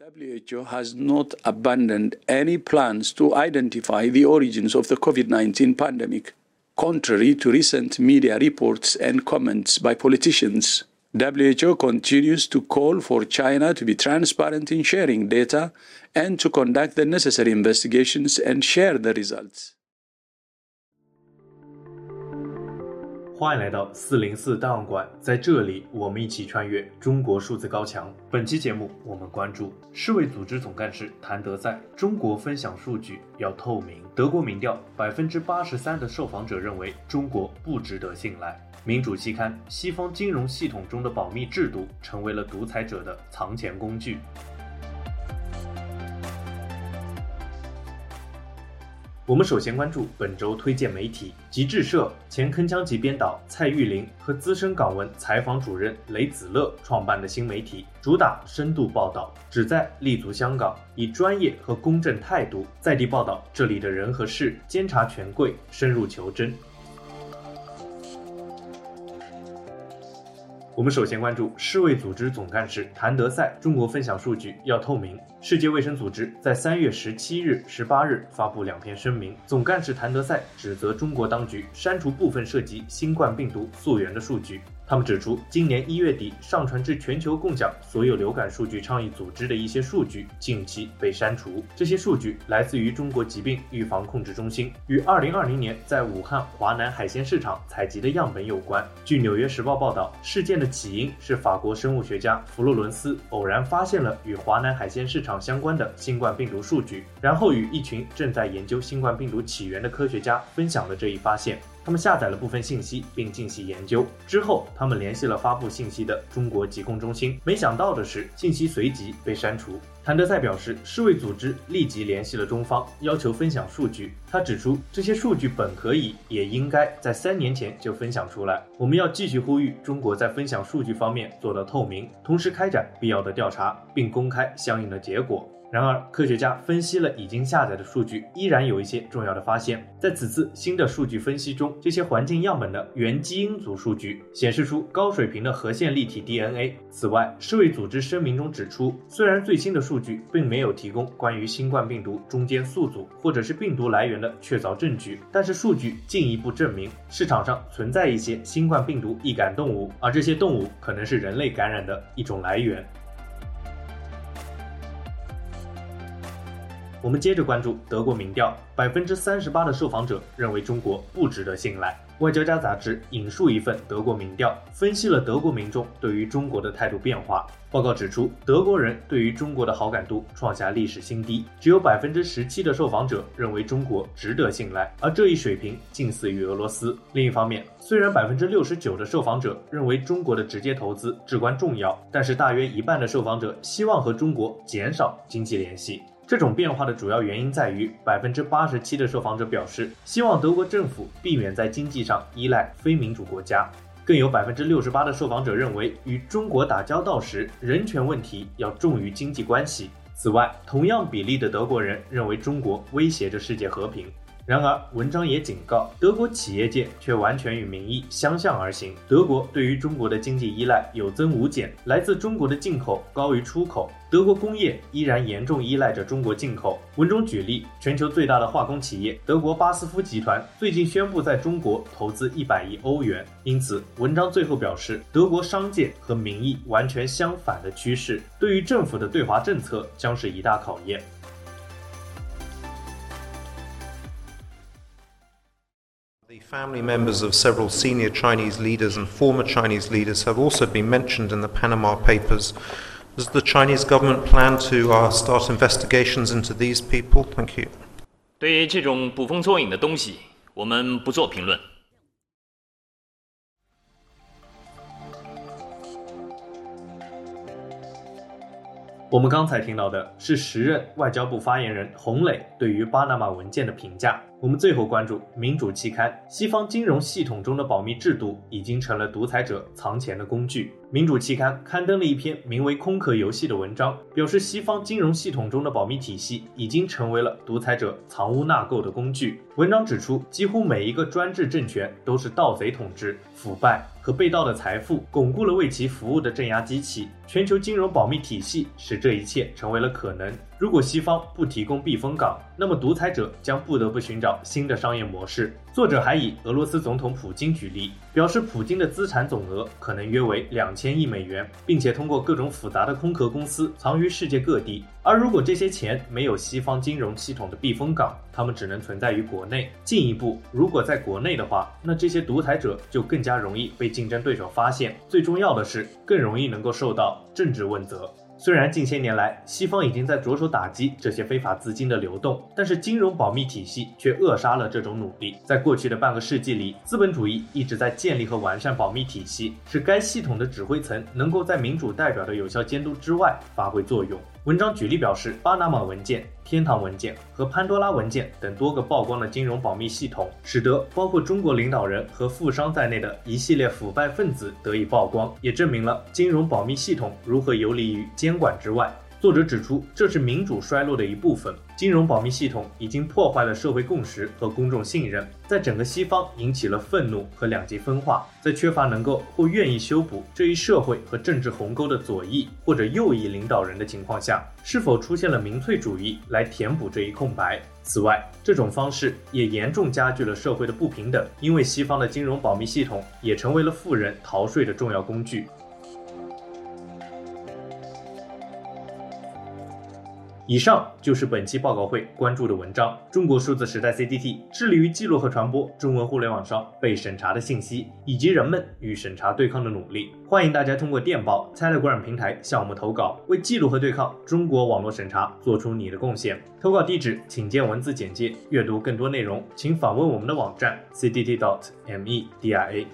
WHO has not abandoned any plans to identify the origins of the COVID 19 pandemic, contrary to recent media reports and comments by politicians. WHO continues to call for China to be transparent in sharing data and to conduct the necessary investigations and share the results. 欢迎来到四零四档案馆，在这里，我们一起穿越中国数字高墙。本期节目，我们关注世卫组织总干事谭德塞：中国分享数据要透明。德国民调，百分之八十三的受访者认为中国不值得信赖。民主期刊：西方金融系统中的保密制度成为了独裁者的藏钱工具。我们首先关注本周推荐媒体：极致社前铿锵集编导蔡玉玲和资深港文采访主任雷子乐创办的新媒体，主打深度报道，旨在立足香港，以专业和公正态度在地报道这里的人和事，监察权贵，深入求真。我们首先关注世卫组织总干事谭德塞：中国分享数据要透明。世界卫生组织在三月十七日、十八日发布两篇声明，总干事谭德塞指责中国当局删除部分涉及新冠病毒溯源的数据。他们指出，今年一月底上传至全球共享所有流感数据倡议组织的一些数据近期被删除。这些数据来自于中国疾病预防控制中心与二零二零年在武汉华南海鲜市场采集的样本有关。据《纽约时报》报道，事件的起因是法国生物学家弗洛伦斯偶然发现了与华南海鲜市场相关的新冠病毒数据，然后与一群正在研究新冠病毒起源的科学家分享了这一发现。他们下载了部分信息并进行研究，之后他们联系了发布信息的中国疾控中心。没想到的是，信息随即被删除。谭德塞表示，世卫组织立即联系了中方，要求分享数据。他指出，这些数据本可以，也应该在三年前就分享出来。我们要继续呼吁中国在分享数据方面做到透明，同时开展必要的调查，并公开相应的结果。然而，科学家分析了已经下载的数据，依然有一些重要的发现。在此次新的数据分析中，这些环境样本的原基因组数据显示出高水平的核线立体 DNA。此外，世卫组织声明中指出，虽然最新的数据并没有提供关于新冠病毒中间宿主或者是病毒来源的确凿证据，但是数据进一步证明市场上存在一些新冠病毒易感动物，而这些动物可能是人类感染的一种来源。我们接着关注德国民调，百分之三十八的受访者认为中国不值得信赖。外交家杂志引述一份德国民调，分析了德国民众对于中国的态度变化。报告指出，德国人对于中国的好感度创下历史新低，只有百分之十七的受访者认为中国值得信赖，而这一水平近似于俄罗斯。另一方面，虽然百分之六十九的受访者认为中国的直接投资至关重要，但是大约一半的受访者希望和中国减少经济联系。这种变化的主要原因在于，百分之八十七的受访者表示希望德国政府避免在经济上依赖非民主国家，更有百分之六十八的受访者认为，与中国打交道时，人权问题要重于经济关系。此外，同样比例的德国人认为中国威胁着世界和平。然而，文章也警告，德国企业界却完全与民意相向而行。德国对于中国的经济依赖有增无减，来自中国的进口高于出口。德国工业依然严重依赖着中国进口。文中举例，全球最大的化工企业德国巴斯夫集团最近宣布在中国投资一百亿欧元。因此，文章最后表示，德国商界和民意完全相反的趋势，对于政府的对华政策将是一大考验。Family members of several senior Chinese leaders and former Chinese leaders have also been mentioned in the Panama Papers. Does the Chinese government plan to uh, start investigations into these people? Thank you. 对于这种捕风捉影的东西，我们不做评论。我们刚才听到的是时任外交部发言人洪磊对于巴拿马文件的评价。 我们最后关注民主期刊，西方金融系统中的保密制度已经成了独裁者藏钱的工具。民主期刊刊登了一篇名为《空壳游戏》的文章，表示西方金融系统中的保密体系已经成为了独裁者藏污纳垢的工具。文章指出，几乎每一个专制政权都是盗贼统治、腐败和被盗的财富，巩固了为其服务的镇压机器。全球金融保密体系使这一切成为了可能。如果西方不提供避风港，那么独裁者将不得不寻找新的商业模式。作者还以俄罗斯总统普京举例，表示普京的资产总额可能约为两千亿美元，并且通过各种复杂的空壳公司藏于世界各地。而如果这些钱没有西方金融系统的避风港，他们只能存在于国内。进一步，如果在国内的话，那这些独裁者就更加容易被竞争对手发现。最重要的是，更容易能够受到政治问责。虽然近些年来西方已经在着手打击这些非法资金的流动，但是金融保密体系却扼杀了这种努力。在过去的半个世纪里，资本主义一直在建立和完善保密体系，使该系统的指挥层能够在民主代表的有效监督之外发挥作用。文章举例表示，巴拿马文件、天堂文件和潘多拉文件等多个曝光的金融保密系统，使得包括中国领导人和富商在内的一系列腐败分子得以曝光，也证明了金融保密系统如何游离于监管之外。作者指出，这是民主衰落的一部分。金融保密系统已经破坏了社会共识和公众信任，在整个西方引起了愤怒和两极分化。在缺乏能够或愿意修补这一社会和政治鸿沟的左翼或者右翼领导人的情况下，是否出现了民粹主义来填补这一空白？此外，这种方式也严重加剧了社会的不平等，因为西方的金融保密系统也成为了富人逃税的重要工具。以上就是本期报告会关注的文章。中国数字时代 CDT 致力于记录和传播中文互联网上被审查的信息，以及人们与审查对抗的努力。欢迎大家通过电报 Telegram 平台向我们投稿，为记录和对抗中国网络审查做出你的贡献。投稿地址请见文字简介。阅读更多内容，请访问我们的网站 cdt.media。